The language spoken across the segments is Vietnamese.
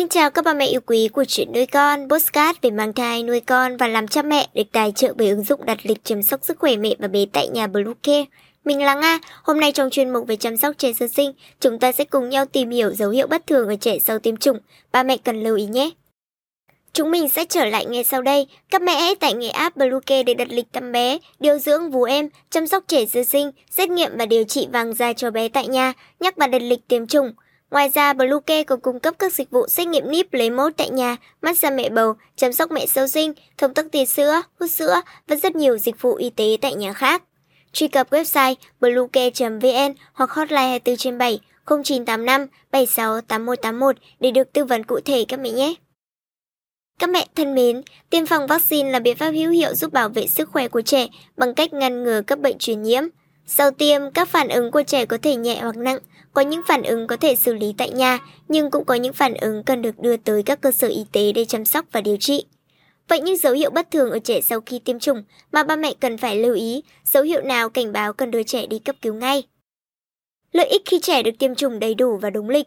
Xin chào các bà mẹ yêu quý của chuyện nuôi con, postcard về mang thai, nuôi con và làm cha mẹ được tài trợ bởi ứng dụng đặt lịch chăm sóc sức khỏe mẹ và bé tại nhà Bluecare. Mình là Nga, hôm nay trong chuyên mục về chăm sóc trẻ sơ sinh, chúng ta sẽ cùng nhau tìm hiểu dấu hiệu bất thường ở trẻ sau tiêm chủng. Ba mẹ cần lưu ý nhé. Chúng mình sẽ trở lại ngay sau đây. Các mẹ hãy tải ngay app Bluecare để đặt lịch thăm bé, điều dưỡng vú em, chăm sóc trẻ sơ sinh, xét nghiệm và điều trị vàng da cho bé tại nhà, nhắc và đặt lịch tiêm chủng. Ngoài ra, Bluecare còn cung cấp các dịch vụ xét nghiệm níp lấy mẫu tại nhà, massage mẹ bầu, chăm sóc mẹ sau sinh, thông tắc tia sữa, hút sữa và rất nhiều dịch vụ y tế tại nhà khác. Truy cập website bluecare.vn hoặc hotline 24 trên 7 0985 76 8181 để được tư vấn cụ thể các mẹ nhé. Các mẹ thân mến, tiêm phòng vaccine là biện pháp hữu hiệu giúp bảo vệ sức khỏe của trẻ bằng cách ngăn ngừa các bệnh truyền nhiễm. Sau tiêm, các phản ứng của trẻ có thể nhẹ hoặc nặng, có những phản ứng có thể xử lý tại nhà, nhưng cũng có những phản ứng cần được đưa tới các cơ sở y tế để chăm sóc và điều trị. Vậy những dấu hiệu bất thường ở trẻ sau khi tiêm chủng mà ba mẹ cần phải lưu ý, dấu hiệu nào cảnh báo cần đưa trẻ đi cấp cứu ngay. Lợi ích khi trẻ được tiêm chủng đầy đủ và đúng lịch.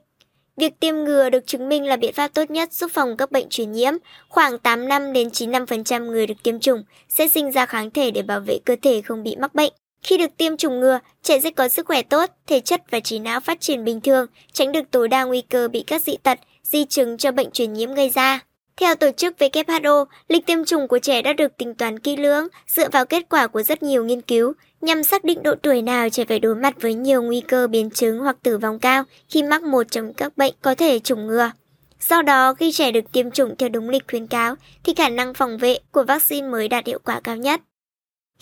Việc tiêm ngừa được chứng minh là biện pháp tốt nhất giúp phòng các bệnh truyền nhiễm. Khoảng 8 năm đến 95% người được tiêm chủng sẽ sinh ra kháng thể để bảo vệ cơ thể không bị mắc bệnh. Khi được tiêm chủng ngừa, trẻ sẽ có sức khỏe tốt, thể chất và trí não phát triển bình thường, tránh được tối đa nguy cơ bị các dị tật, di chứng cho bệnh truyền nhiễm gây ra. Theo tổ chức WHO, lịch tiêm chủng của trẻ đã được tính toán kỹ lưỡng dựa vào kết quả của rất nhiều nghiên cứu nhằm xác định độ tuổi nào trẻ phải đối mặt với nhiều nguy cơ biến chứng hoặc tử vong cao khi mắc một trong các bệnh có thể chủng ngừa. Do đó, khi trẻ được tiêm chủng theo đúng lịch khuyến cáo thì khả năng phòng vệ của vaccine mới đạt hiệu quả cao nhất.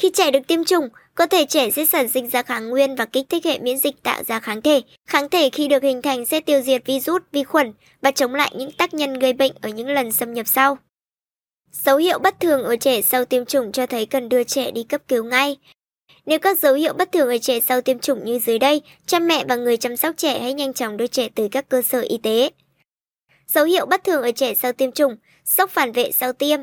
Khi trẻ được tiêm chủng, cơ thể trẻ sẽ sản sinh ra kháng nguyên và kích thích hệ miễn dịch tạo ra kháng thể. Kháng thể khi được hình thành sẽ tiêu diệt virus, vi khuẩn và chống lại những tác nhân gây bệnh ở những lần xâm nhập sau. Dấu hiệu bất thường ở trẻ sau tiêm chủng cho thấy cần đưa trẻ đi cấp cứu ngay. Nếu các dấu hiệu bất thường ở trẻ sau tiêm chủng như dưới đây, cha mẹ và người chăm sóc trẻ hãy nhanh chóng đưa trẻ tới các cơ sở y tế. Dấu hiệu bất thường ở trẻ sau tiêm chủng, sốc phản vệ sau tiêm,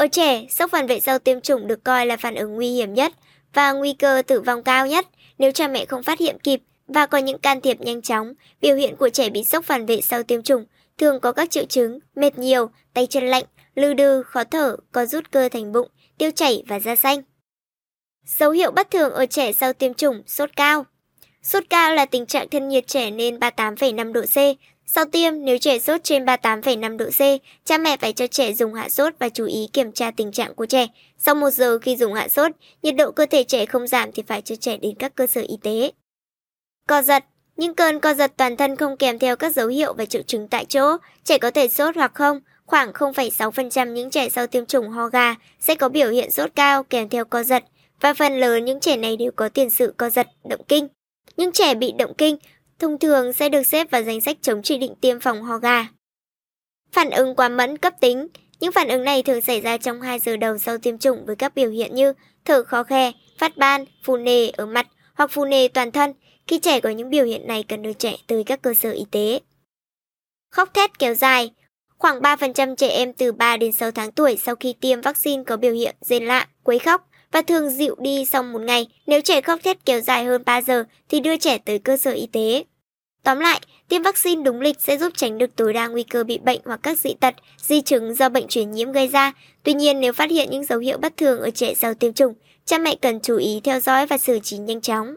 ở trẻ, sốc phản vệ sau tiêm chủng được coi là phản ứng nguy hiểm nhất và nguy cơ tử vong cao nhất nếu cha mẹ không phát hiện kịp và có những can thiệp nhanh chóng. Biểu hiện của trẻ bị sốc phản vệ sau tiêm chủng thường có các triệu chứng mệt nhiều, tay chân lạnh, lư đư, khó thở, có rút cơ thành bụng, tiêu chảy và da xanh. Dấu hiệu bất thường ở trẻ sau tiêm chủng, sốt cao. Sốt cao là tình trạng thân nhiệt trẻ lên 38,5 độ C, sau tiêm, nếu trẻ sốt trên 38,5 độ C, cha mẹ phải cho trẻ dùng hạ sốt và chú ý kiểm tra tình trạng của trẻ. Sau một giờ khi dùng hạ sốt, nhiệt độ cơ thể trẻ không giảm thì phải cho trẻ đến các cơ sở y tế. Co giật Những cơn co giật toàn thân không kèm theo các dấu hiệu và triệu chứng tại chỗ, trẻ có thể sốt hoặc không. Khoảng 0,6% những trẻ sau tiêm chủng ho gà sẽ có biểu hiện sốt cao kèm theo co giật, và phần lớn những trẻ này đều có tiền sử co giật, động kinh. Những trẻ bị động kinh thông thường sẽ được xếp vào danh sách chống chỉ định tiêm phòng ho gà. Phản ứng quá mẫn cấp tính Những phản ứng này thường xảy ra trong 2 giờ đầu sau tiêm chủng với các biểu hiện như thở khó khe, phát ban, phù nề ở mặt hoặc phù nề toàn thân. Khi trẻ có những biểu hiện này cần đưa trẻ tới các cơ sở y tế. Khóc thét kéo dài Khoảng 3% trẻ em từ 3 đến 6 tháng tuổi sau khi tiêm vaccine có biểu hiện rên lạ, quấy khóc và thường dịu đi sau một ngày. Nếu trẻ khóc thét kéo dài hơn 3 giờ thì đưa trẻ tới cơ sở y tế. Tóm lại, tiêm vaccine đúng lịch sẽ giúp tránh được tối đa nguy cơ bị bệnh hoặc các dị tật, di chứng do bệnh truyền nhiễm gây ra. Tuy nhiên, nếu phát hiện những dấu hiệu bất thường ở trẻ sau tiêm chủng, cha mẹ cần chú ý theo dõi và xử trí nhanh chóng.